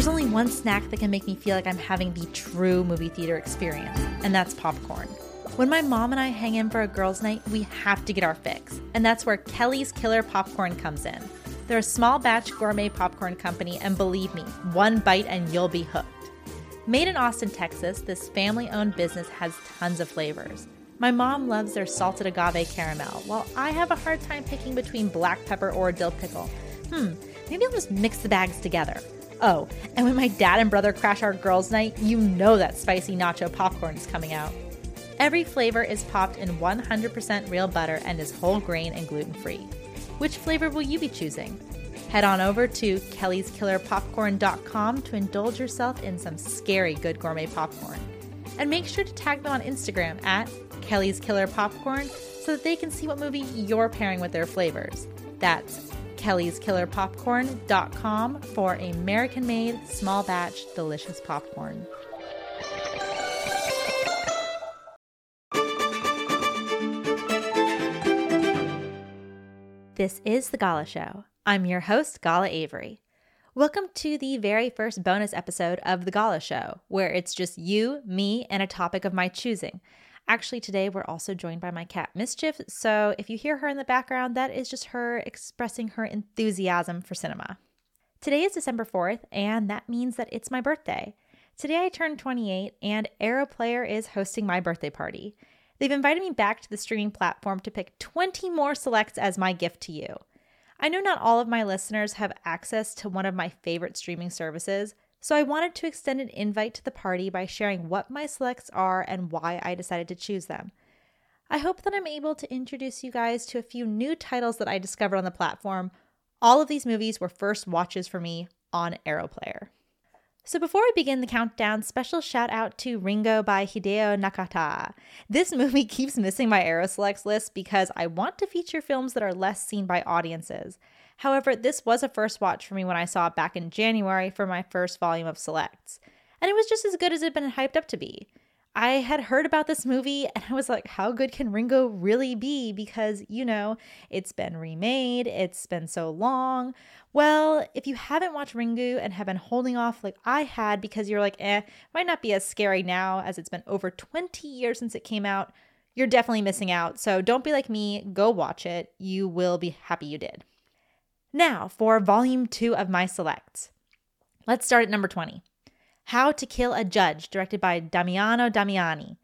There's only one snack that can make me feel like I'm having the true movie theater experience, and that's popcorn. When my mom and I hang in for a girls' night, we have to get our fix, and that's where Kelly's Killer Popcorn comes in. They're a small batch gourmet popcorn company, and believe me, one bite and you'll be hooked. Made in Austin, Texas, this family owned business has tons of flavors. My mom loves their salted agave caramel, while I have a hard time picking between black pepper or dill pickle. Hmm, maybe I'll just mix the bags together. Oh, and when my dad and brother crash our girls' night, you know that spicy nacho popcorn is coming out. Every flavor is popped in 100% real butter and is whole grain and gluten free. Which flavor will you be choosing? Head on over to kellyskillerpopcorn.com to indulge yourself in some scary good gourmet popcorn. And make sure to tag them on Instagram at Kelly's Killer Popcorn so that they can see what movie you're pairing with their flavors. That's kellyskillerpopcorn.com for American made, small batch, delicious popcorn. This is The Gala Show. I'm your host, Gala Avary. Welcome to the very first bonus episode of The Gala Show, where it's just you, me, and a topic of my choosing. Actually, today we're also joined by my cat Mischief, so if you hear her in the background, that is just her expressing her enthusiasm for cinema. Today is December 4th, and that means that it's my birthday. Today I turned 28, and Arrow Player is hosting my birthday party. They've invited me back to the streaming platform to pick 20 more selects as my gift to you. I know not all of my listeners have access to one of my favorite streaming services, so I wanted to extend an invite to the party by sharing what my selects are and why I decided to choose them. I hope that I'm able to introduce you guys to a few new titles that I discovered on the platform. All of these movies were first watches for me on Arrow Player. So before we begin the countdown, special shout out to Ringu by Hideo Nakata. This movie keeps missing my Arrow Selects list because I want to feature films that are less seen by audiences. However, this was a first watch for me when I saw it back in January for my first volume of selects. And it was just as good as it had been hyped up to be. I had heard about this movie and I was like, how good can Ringu really be? Because, you know, it's been remade, it's been so long. Well, if you haven't watched Ringu and have been holding off like I had because you're like, eh, might not be as scary now as it's been over 20 years since it came out, you're definitely missing out. So don't be like me, go watch it. You will be happy you did. Now for volume two of my selects. Let's start at number 20. How to Kill a Judge, directed by Damiano Damiani.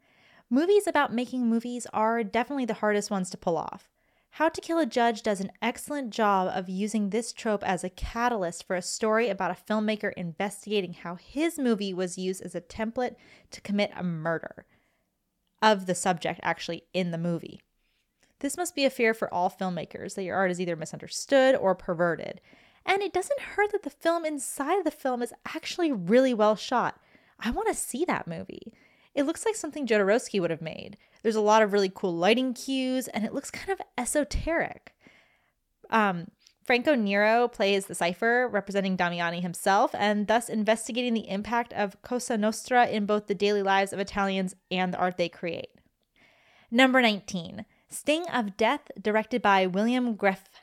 Movies about making movies are definitely the hardest ones to pull off. How to Kill a Judge does an excellent job of using this trope as a catalyst for a story about a filmmaker investigating how his movie was used as a template to commit a murder of the subject actually in the movie. This must be a fear for all filmmakers that your art is either misunderstood or perverted. And it doesn't hurt that the film inside of the film is actually really well shot. I want to see that movie. It looks like something Jodorowsky would have made. There's a lot of really cool lighting cues, and it looks kind of esoteric. Um, Franco Nero plays the cipher, representing Damiani himself, and thus investigating the impact of Cosa Nostra in both the daily lives of Italians and the art they create. Number 19, Sting of Death, directed by William Greff.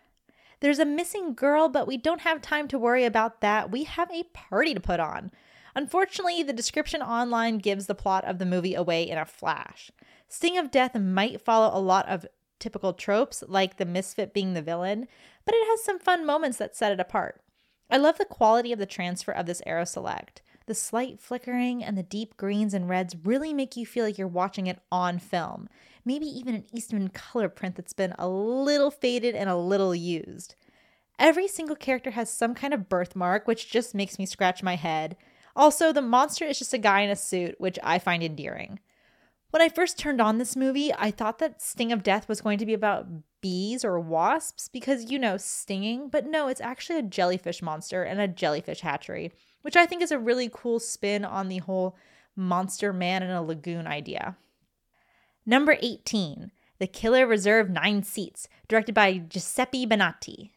There's a missing girl, but we don't have time to worry about that. We have a party to put on. Unfortunately, the description online gives the plot of the movie away in a flash. Sting of Death might follow a lot of typical tropes, like the misfit being the villain, but it has some fun moments that set it apart. I love the quality of the transfer of this Arrow Select. The slight flickering and the deep greens and reds really make you feel like you're watching it on film maybe even an Eastman color print that's been a little faded and a little used. Every single character has some kind of birthmark, which just makes me scratch my head. Also, the monster is just a guy in a suit, which I find endearing. When I first turned on this movie, I thought that Sting of Death was going to be about bees or wasps because, you know, stinging, but no, it's actually a jellyfish monster and a jellyfish hatchery, which I think is a really cool spin on the whole monster man in a lagoon idea. Number 18, The Killer Reserve Nine Seats, directed by Giuseppe Bennati.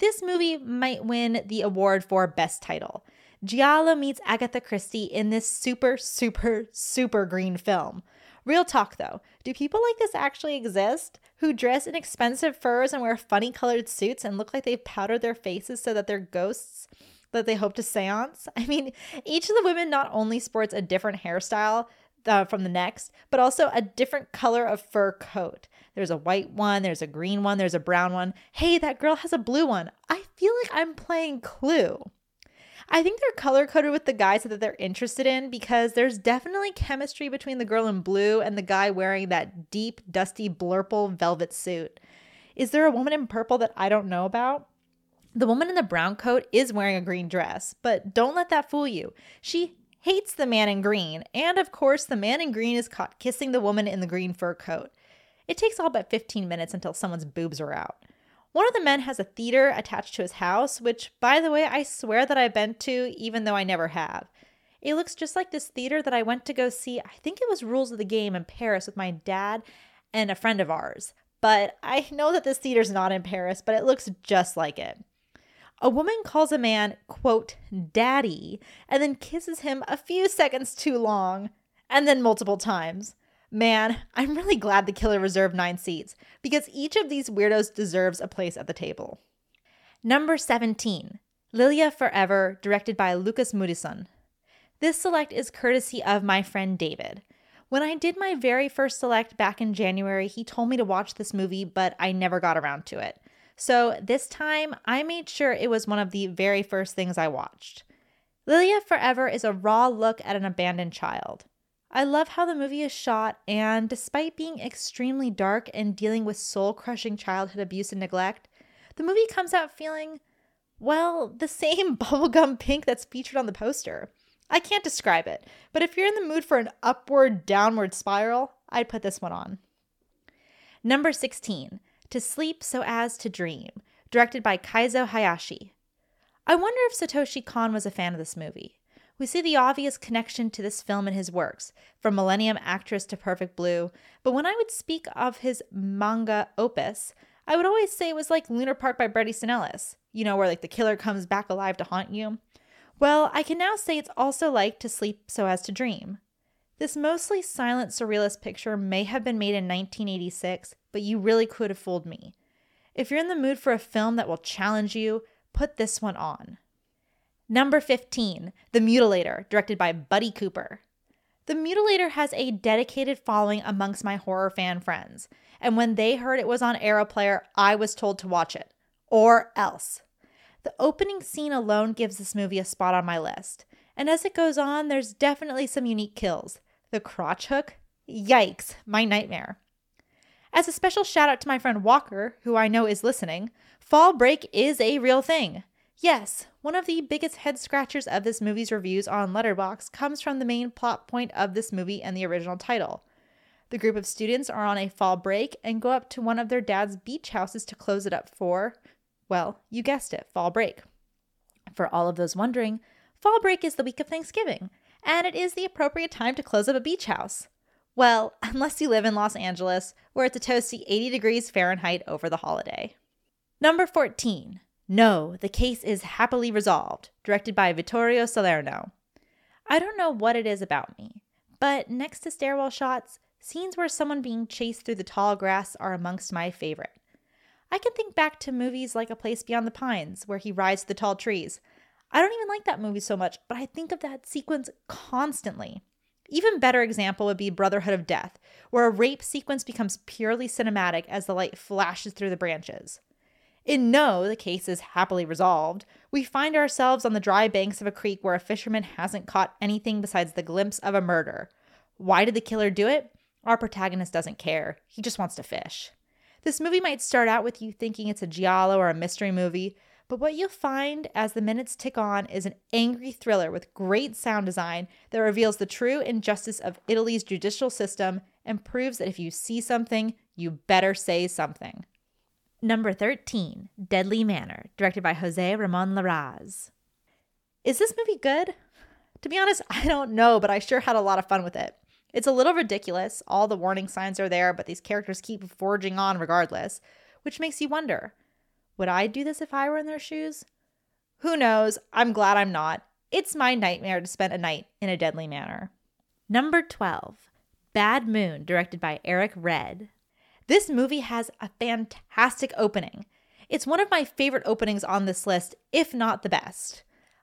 This movie might win the award for Best Title. Giallo meets Agatha Christie in this super, super, super green film. Real talk though, do people like this actually exist? Who dress in expensive furs and wear funny colored suits and look like they've powdered their faces so that they're ghosts? That they hope to seance. I mean, each of the women not only sports a different hairstyle uh, from the next, but also a different color of fur coat. There's a white one, there's a green one, there's a brown one. Hey, that girl has a blue one. I feel like I'm playing Clue. I think they're color coded with the guys that they're interested in because there's definitely chemistry between the girl in blue and the guy wearing that deep, dusty, blurple velvet suit. Is there a woman in purple that I don't know about? The woman in the brown coat is wearing a green dress, but don't let that fool you. She hates the man in green, and of course, the man in green is caught kissing the woman in the green fur coat. It takes all but 15 minutes until someone's boobs are out. One of the men has a theater attached to his house, which, by the way, I swear that I've been to, even though I never have. It looks just like this theater that I went to go see. I think it was Rules of the Game in Paris with my dad and a friend of ours. But I know that this theater's not in Paris, but it looks just like it. A woman calls a man, quote, daddy, and then kisses him a few seconds too long, and then multiple times. Man, I'm really glad the killer reserved nine seats because each of these weirdos deserves a place at the table. Number 17, Lilya 4-ever, directed by Lukas Moodysson. This select is courtesy of my friend David. When I did my very first select back in January, he told me to watch this movie, but I never got around to it. So this time, I made sure it was one of the very first things I watched. Lilya 4-ever is a raw look at an abandoned child. I love how the movie is shot, and despite being extremely dark and dealing with soul crushing childhood abuse and neglect, the movie comes out feeling, well, the same bubblegum pink that's featured on the poster. I can't describe it, but if you're in the mood for an upward downward spiral, I'd put this one on. Number 16, To Sleep So As to Dream, directed by Kaizo Hayashi. I wonder if Satoshi Kon was a fan of this movie. We see the obvious connection to this film in his works, from Millennium Actress to Perfect Blue, but when I would speak of his manga opus, I would always say it was like Lunar Park by Bret Easton you know, where like the killer comes back alive to haunt you. Well, I can now say it's also like To Sleep So As to Dream. This mostly silent surrealist picture may have been made in 1986, but you really could have fooled me. If you're in the mood for a film that will challenge you, put this one on. Number 15, The Mutilator, directed by Buddy Cooper. The Mutilator has a dedicated following amongst my horror fan friends, and when they heard it was on Arrow Player, I was told to watch it. Or else. The opening scene alone gives this movie a spot on my list, and as it goes on, there's definitely some unique kills. The crotch hook? Yikes, my nightmare. As a special shout out to my friend Walker, who I know is listening, fall break is a real thing. Yes, one of the biggest head scratchers of this movie's reviews on Letterboxd comes from the main plot point of this movie and the original title. The group of students are on a fall break and go up to one of their dad's beach houses to close it up for, well, you guessed it, fall break. For all of those wondering, fall break is the week of Thanksgiving, and it is the appropriate time to close up a beach house. Well, unless you live in Los Angeles, where it's a toasty 80 degrees Fahrenheit over the holiday. Number 14. No, the case is happily resolved, directed by Vittorio Salerno. I don't know what it is about me, but next to stairwell shots, scenes where someone being chased through the tall grass are amongst my favorite. I can think back to movies like A Place Beyond the Pines, where he rides the tall trees. I don't even like that movie so much, but I think of that sequence constantly. Even better example would be Brotherhood of Death, where a rape sequence becomes purely cinematic as the light flashes through the branches. In No, the case is happily resolved. We find ourselves on the dry banks of a creek where a fisherman hasn't caught anything besides the glimpse of a murder. Why did the killer do it? Our protagonist doesn't care. He just wants to fish. This movie might start out with you thinking it's a giallo or a mystery movie, but what you'll find as the minutes tick on is an angry thriller with great sound design that reveals the true injustice of Italy's judicial system and proves that if you see something, you better say something. Number 13, Deadly Manor, directed by Jose Ramon Larraz. Is this movie good? To be honest, I don't know, but I sure had a lot of fun with it. It's a little ridiculous. All the warning signs are there, but these characters keep forging on regardless, which makes you wonder would I do this if I were in their shoes? Who knows? I'm glad I'm not. It's my nightmare to spend a night in a deadly manner. Number 12, Bad Moon, directed by Eric Red. This movie has a fantastic opening. It's one of my favorite openings on this list, if not the best.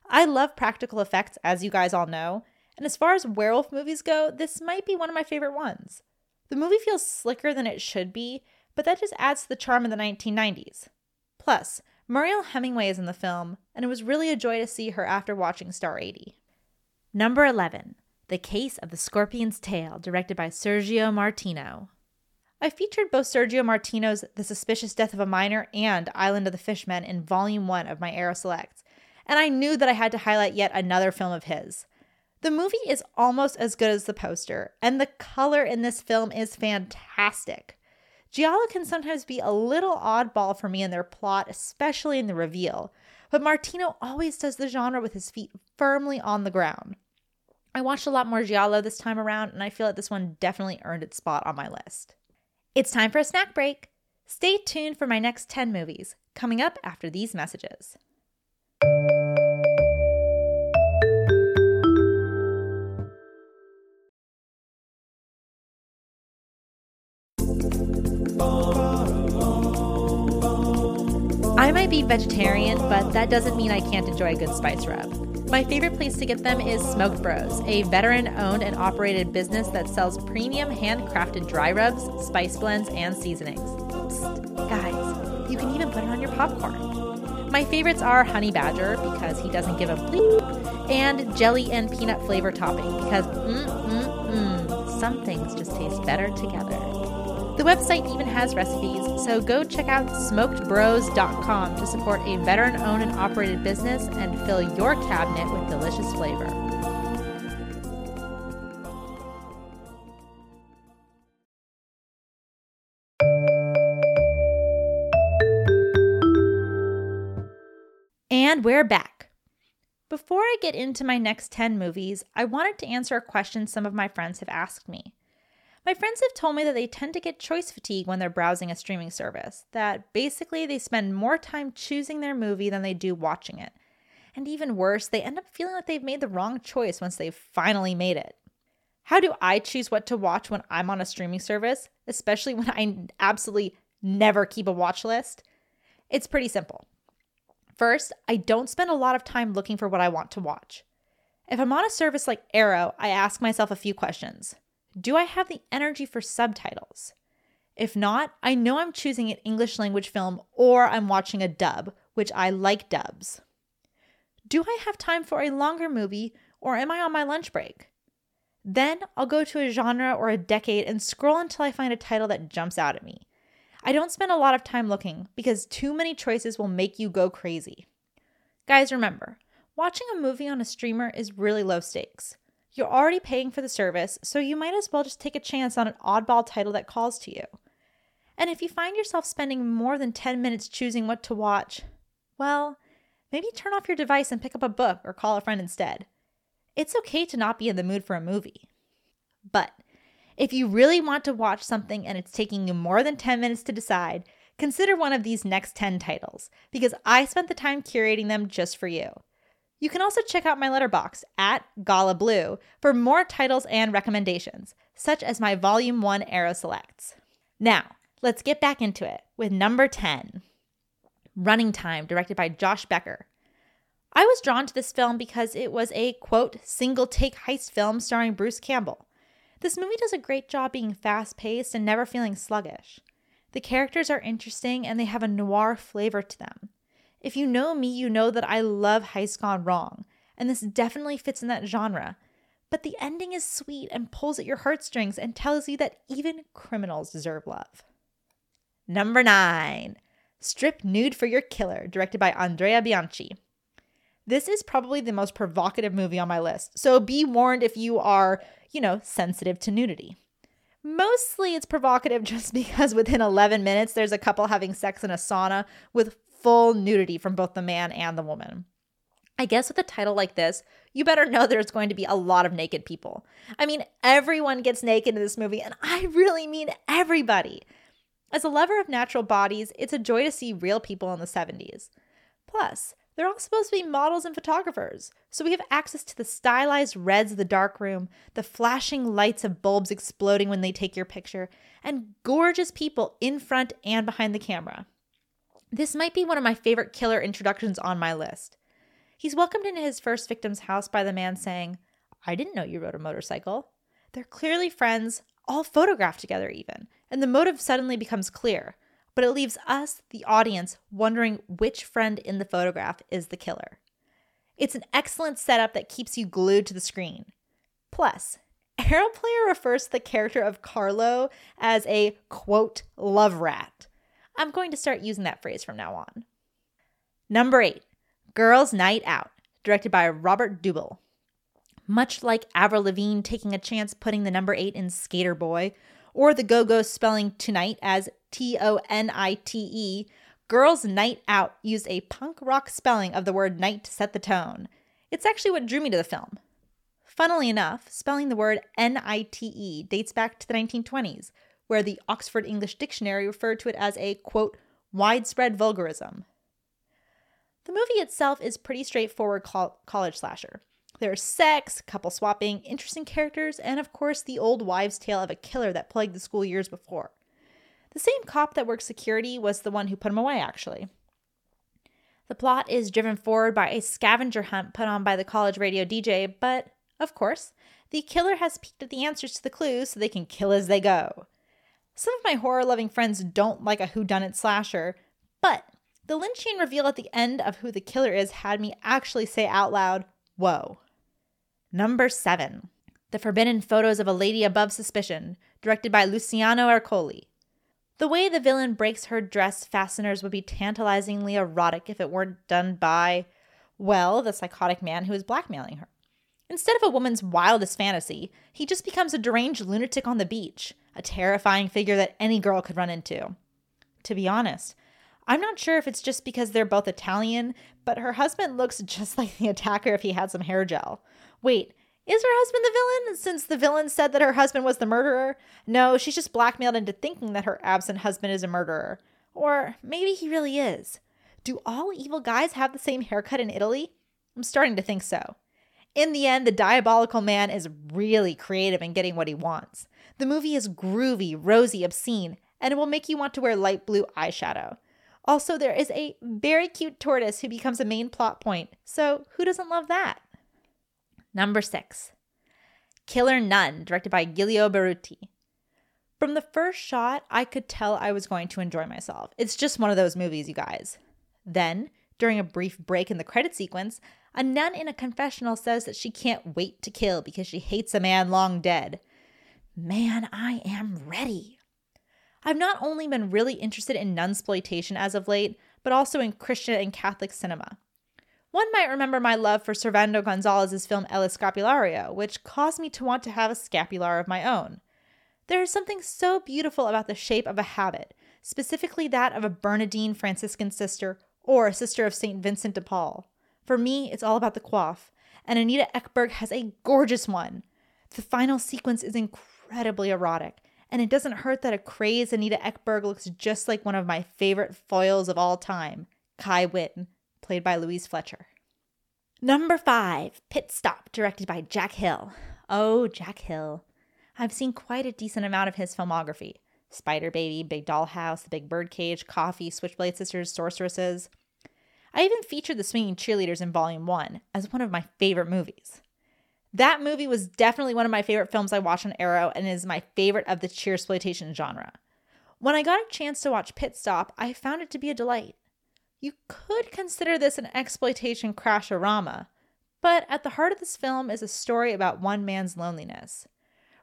I love practical effects, as you guys all know, and as far as werewolf movies go, this might be one of my favorite ones. The movie feels slicker than it should be, but that just adds to the charm of the 1990s. Plus, Mariel Hemingway is in the film, and it was really a joy to see her after watching Star 80. Number 11 The Case of the Scorpion's Tail, directed by Sergio Martino. I featured both Sergio Martino's The Suspicious Death of a Minor and Island of the Fishmen in Volume 1 of my Arrow Selects, and I knew that I had to highlight yet another film of his. The movie is almost as good as the poster, and the color in this film is fantastic. Giallo can sometimes be a little oddball for me in their plot, especially in the reveal, but Martino always does the genre with his feet firmly on the ground. I watched a lot more Giallo this time around, and I feel like this one definitely earned its spot on my list. It's time for a snack break. Stay tuned for my next 10 movies, coming up after these messages. Be vegetarian, but that doesn't mean I can't enjoy a good spice rub. My favorite place to get them is Smoked Bros, a veteran owned and operated business that sells premium handcrafted dry rubs, spice blends, and seasonings. Psst, guys, you can even put it on your popcorn. My favorites are Honey Badger because he doesn't give a bleep, and jelly and peanut flavor topping because mm mm mm, some things just taste better together. The website even has recipes, so go check out smokedbros.com to support a veteran owned and operated business and fill your cabinet with delicious flavor. And we're back. Before I get into my next 10 movies, I wanted to answer a question some of my friends have asked me. My friends have told me that they tend to get choice fatigue when they're browsing a streaming service, that basically they spend more time choosing their movie than they do watching it. And even worse, they end up feeling like they've made the wrong choice once they've finally made it. How do I choose what to watch when I'm on a streaming service, especially when I absolutely never keep a watch list? It's pretty simple. First, I don't spend a lot of time looking for what I want to watch. If I'm on a service like Arrow, I ask myself a few questions. Do I have the energy for subtitles? If not, I know I'm choosing an English language film or I'm watching a dub, which I like dubs. Do I have time for a longer movie or am I on my lunch break? Then I'll go to a genre or a decade and scroll until I find a title that jumps out at me. I don't spend a lot of time looking because too many choices will make you go crazy. Guys, remember, watching a movie on a streamer is really low stakes. You're already paying for the service, so you might as well just take a chance on an oddball title that calls to you. And if you find yourself spending more than 10 minutes choosing what to watch, well, maybe turn off your device and pick up a book or call a friend instead. It's okay to not be in the mood for a movie. But if you really want to watch something and it's taking you more than 10 minutes to decide, consider one of these next 10 titles because I spent the time curating them just for you. You can also check out my Letterboxd at Gala Blue for more titles and recommendations, such as my Volume 1 Arrow Selects. Now, let's get back into it with number 10 Running Time, directed by Josh Becker. I was drawn to this film because it was a quote, single take heist film starring Bruce Campbell. This movie does a great job being fast paced and never feeling sluggish. The characters are interesting and they have a noir flavor to them. If you know me, you know that I love Heist Gone Wrong, and this definitely fits in that genre. But the ending is sweet and pulls at your heartstrings and tells you that even criminals deserve love. Number nine, Strip Nude for Your Killer, directed by Andrea Bianchi. This is probably the most provocative movie on my list, so be warned if you are, you know, sensitive to nudity. Mostly it's provocative just because within 11 minutes there's a couple having sex in a sauna with full nudity from both the man and the woman. I guess with a title like this, you better know there's going to be a lot of naked people. I mean, everyone gets naked in this movie, and I really mean everybody. As a lover of natural bodies, it's a joy to see real people in the 70s. Plus, they're all supposed to be models and photographers, so we have access to the stylized reds of the darkroom, the flashing lights of bulbs exploding when they take your picture, and gorgeous people in front and behind the camera. This might be one of my favorite killer introductions on my list. He's welcomed into his first victim's house by the man saying, I didn't know you rode a motorcycle. They're clearly friends, all photographed together, even, and the motive suddenly becomes clear. But it leaves us, the audience, wondering which friend in the photograph is the killer. It's an excellent setup that keeps you glued to the screen. Plus, Arrow Player refers to the character of Carlo as a quote, love rat. I'm going to start using that phrase from now on. Number eight, Girls Night Out, directed by Robert Deubel. Much like Avril Lavigne taking a chance putting the number eight in Sk8er Boi, or the Go Go spelling tonight as T O N I T E, Girls Night Out used a punk rock spelling of the word night to set the tone. It's actually what drew me to the film. Funnily enough, spelling the word N I T E dates back to the 1920s, where the Oxford English Dictionary referred to it as a, quote, widespread vulgarism. The movie itself is pretty straightforward col- college slasher. There's sex, couple swapping, interesting characters, and of course the old wives' tale of a killer that plagued the school years before. The same cop that worked security was the one who put him away, actually. The plot is driven forward by a scavenger hunt put on by the college radio DJ, but of course, the killer has peeked at the answers to the clues so they can kill as they go. Some of my horror loving friends don't like a whodunit slasher, but the Lynchian reveal at the end of who the killer is had me actually say out loud, Whoa. Number seven The Forbidden Photos of a Lady Above Suspicion, directed by Luciano Ercoli. The way the villain breaks her dress fasteners would be tantalizingly erotic if it weren't done by, well, the psychotic man who is blackmailing her. Instead of a woman's wildest fantasy, he just becomes a deranged lunatic on the beach, a terrifying figure that any girl could run into. To be honest, I'm not sure if it's just because they're both Italian, but her husband looks just like the attacker if he had some hair gel. Wait, is her husband the villain since the villain said that her husband was the murderer? No, she's just blackmailed into thinking that her absent husband is a murderer. Or maybe he really is. Do all evil guys have the same haircut in Italy? I'm starting to think so. In the end, the diabolical man is really creative in getting what he wants. The movie is groovy, rosy, obscene, and it will make you want to wear light blue eyeshadow. Also, there is a very cute tortoise who becomes a main plot point, so who doesn't love that? Number six, Killer Nun, directed by Giulio Berruti. From the first shot, I could tell I was going to enjoy myself. It's just one of those movies, you guys. Then, during a brief break in the credit sequence, a nun in a confessional says that she can't wait to kill because she hates a man long dead. Man, I am ready. I've not only been really interested in nunsploitation as of late, but also in Christian and Catholic cinema. One might remember my love for Servando Gonzalez's film El Escapulario, which caused me to want to have a scapular of my own. There is something so beautiful about the shape of a habit, specifically that of a Bernardine Franciscan sister or a sister of St. Vincent de Paul. For me, it's all about the coif, and Anita Ekberg has a gorgeous one. The final sequence is incredibly erotic, and it doesn't hurt that a crazed Anita Ekberg looks just like one of my favorite foils of all time, Kai Winn, played by Louise Fletcher. Number five, Pit Stop, directed by Jack Hill. Oh, Jack Hill. I've seen quite a decent amount of his filmography Spider Baby, Big Doll House, The Big Birdcage, Coffy, Switchblade Sisters, Sorceresses. I even featured The Swinging Cheerleaders in Volume 1 as one of my favorite movies. That movie was definitely one of my favorite films I watched on Arrow and is my favorite of the cheer exploitation genre. When I got a chance to watch Pit Stop, I found it to be a delight. You could consider this an exploitation crashorama, but at the heart of this film is a story about one man's loneliness.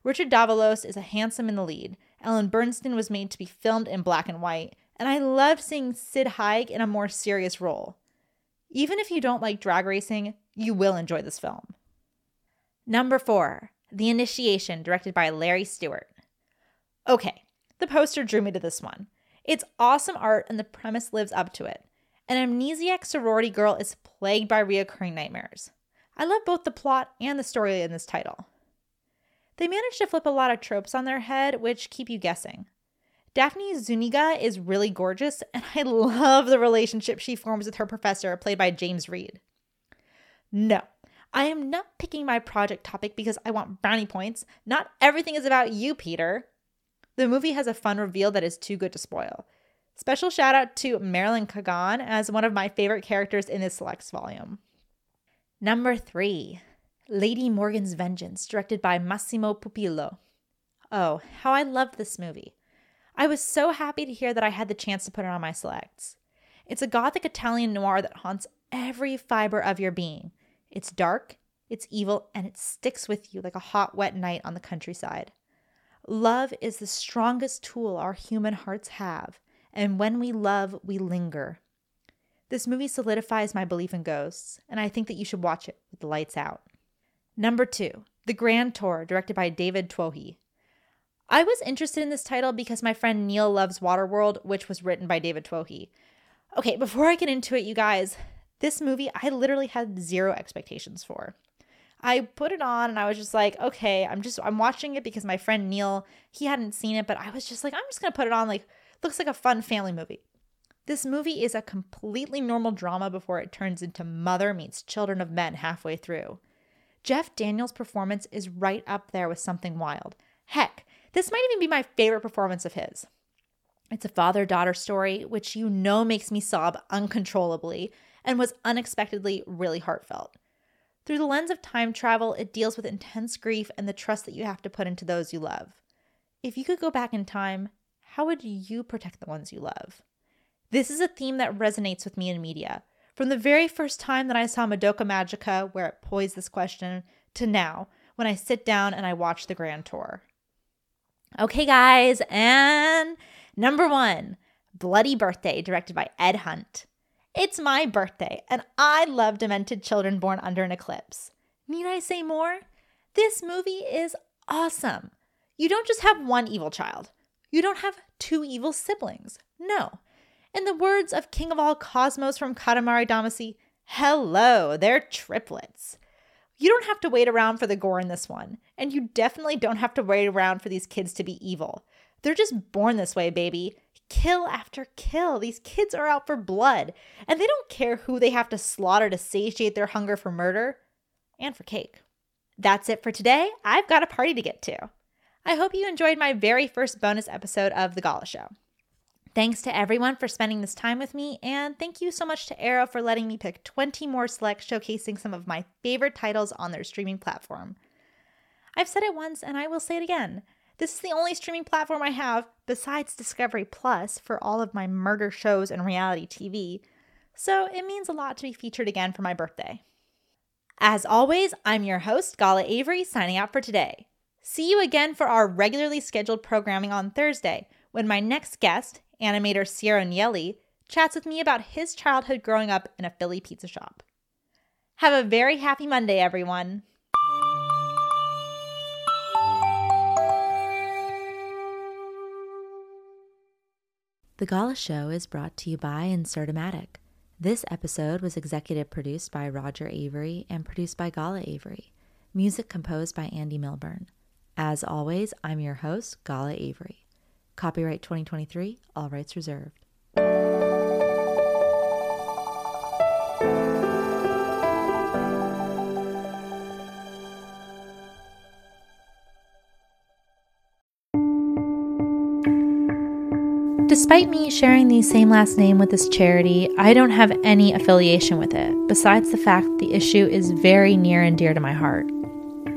Richard Davalos is a handsome in the lead. Ellen Burstyn was made to be filmed in black and white, and I loved seeing Sid Haig in a more serious role. Even if you don't like drag racing, you will enjoy this film. Number four, The Initiation, directed by Larry Stewart. Okay, the poster drew me to this one. It's awesome art and the premise lives up to it. An amnesiac sorority girl is plagued by reoccurring nightmares. I love both the plot and the story in this title. They manage to flip a lot of tropes on their head, which keep you guessing. Daphne Zuniga is really gorgeous, and I love the relationship she forms with her professor, played by James Read. No, I am not picking my project topic because I want brownie points. Not everything is about you, Peter. The movie has a fun reveal that is too good to spoil. Special shout out to Marilyn Kagan as one of my favorite characters in this selects volume. Number three, Lady Morgan's Vengeance, directed by Massimo Pupillo. Oh, how I loved this movie. I was so happy to hear that I had the chance to put it on my selects. It's a gothic Italian noir that haunts every fiber of your being. It's dark, it's evil, and it sticks with you like a hot, wet night on the countryside. Love is the strongest tool our human hearts have, and when we love, we linger. This movie solidifies my belief in ghosts, and I think that you should watch it with the lights out. Number two, The Grand Tour, directed by David Twohy. I was interested in this title because my friend Neil loves Waterworld, which was written by David Twohy. Okay, before I get into it, you guys, this movie I literally had zero expectations for. I put it on and I was just like, okay, I'm just I'm watching it because my friend Neil, he hadn't seen it, but I was just like, I'm just going to put it on like looks like a fun family movie. This movie is a completely normal drama before it turns into Mother meets Children of Men halfway through. Jeff Daniels' performance is right up there with something wild. Heck, this might even be my favorite performance of his. It's a father daughter story, which you know makes me sob uncontrollably and was unexpectedly really heartfelt. Through the lens of time travel, it deals with intense grief and the trust that you have to put into those you love. If you could go back in time, how would you protect the ones you love? This is a theme that resonates with me in media. From the very first time that I saw Madoka Magica, where it posed this question, to now, when I sit down and I watch the Grand Tour. Okay, guys, and number one Bloody Birthday, directed by Ed Hunt. It's my birthday, and I love demented children born under an eclipse. Need I say more? This movie is awesome. You don't just have one evil child, you don't have two evil siblings. No. In the words of King of all Cosmos from Katamari Damacy, hello, they're triplets. You don't have to wait around for the gore in this one, and you definitely don't have to wait around for these kids to be evil. They're just born this way, baby kill after kill. These kids are out for blood, and they don't care who they have to slaughter to satiate their hunger for murder and for cake. That's it for today. I've got a party to get to. I hope you enjoyed my very first bonus episode of The Gala Show. Thanks to everyone for spending this time with me, and thank you so much to Arrow for letting me pick 20 more selects showcasing some of my favorite titles on their streaming platform. I've said it once and I will say it again. This is the only streaming platform I have besides Discovery Plus for all of my murder shows and reality TV, so it means a lot to be featured again for my birthday. As always, I'm your host, Gala Avary, signing out for today. See you again for our regularly scheduled programming on Thursday when my next guest, animator Sierra Nieli, chats with me about his childhood growing up in a Philly pizza shop. Have a very happy Monday, everyone. The Gala Show is brought to you by Insertomatic. This episode was executive produced by Roger Avary and produced by Gala Avary. Music composed by Andy Milburn. As always, I'm your host, Gala Avary. Copyright 2023, all rights reserved. Despite me sharing the same last name with this charity, I don't have any affiliation with it, besides the fact the issue is very near and dear to my heart.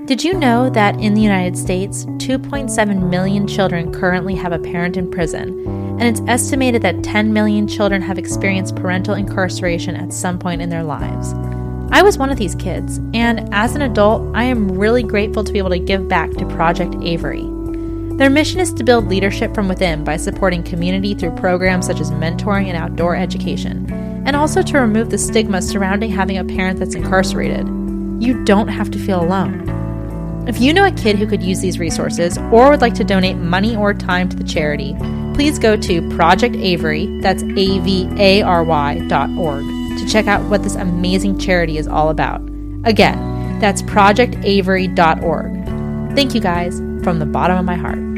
Did you know that in the United States, 2.7 million children currently have a parent in prison, and it's estimated that 10 million children have experienced parental incarceration at some point in their lives? I was one of these kids, and as an adult, I am really grateful to be able to give back to Project Avary. Their mission is to build leadership from within by supporting community through programs such as mentoring and outdoor education, and also to remove the stigma surrounding having a parent that's incarcerated. You don't have to feel alone. If you know a kid who could use these resources or would like to donate money or time to the charity, please go to Project Avary, that's A V A R Y dot org, to check out what this amazing charity is all about. Again, that's projectavary.org. Thank you guys from the bottom of my heart.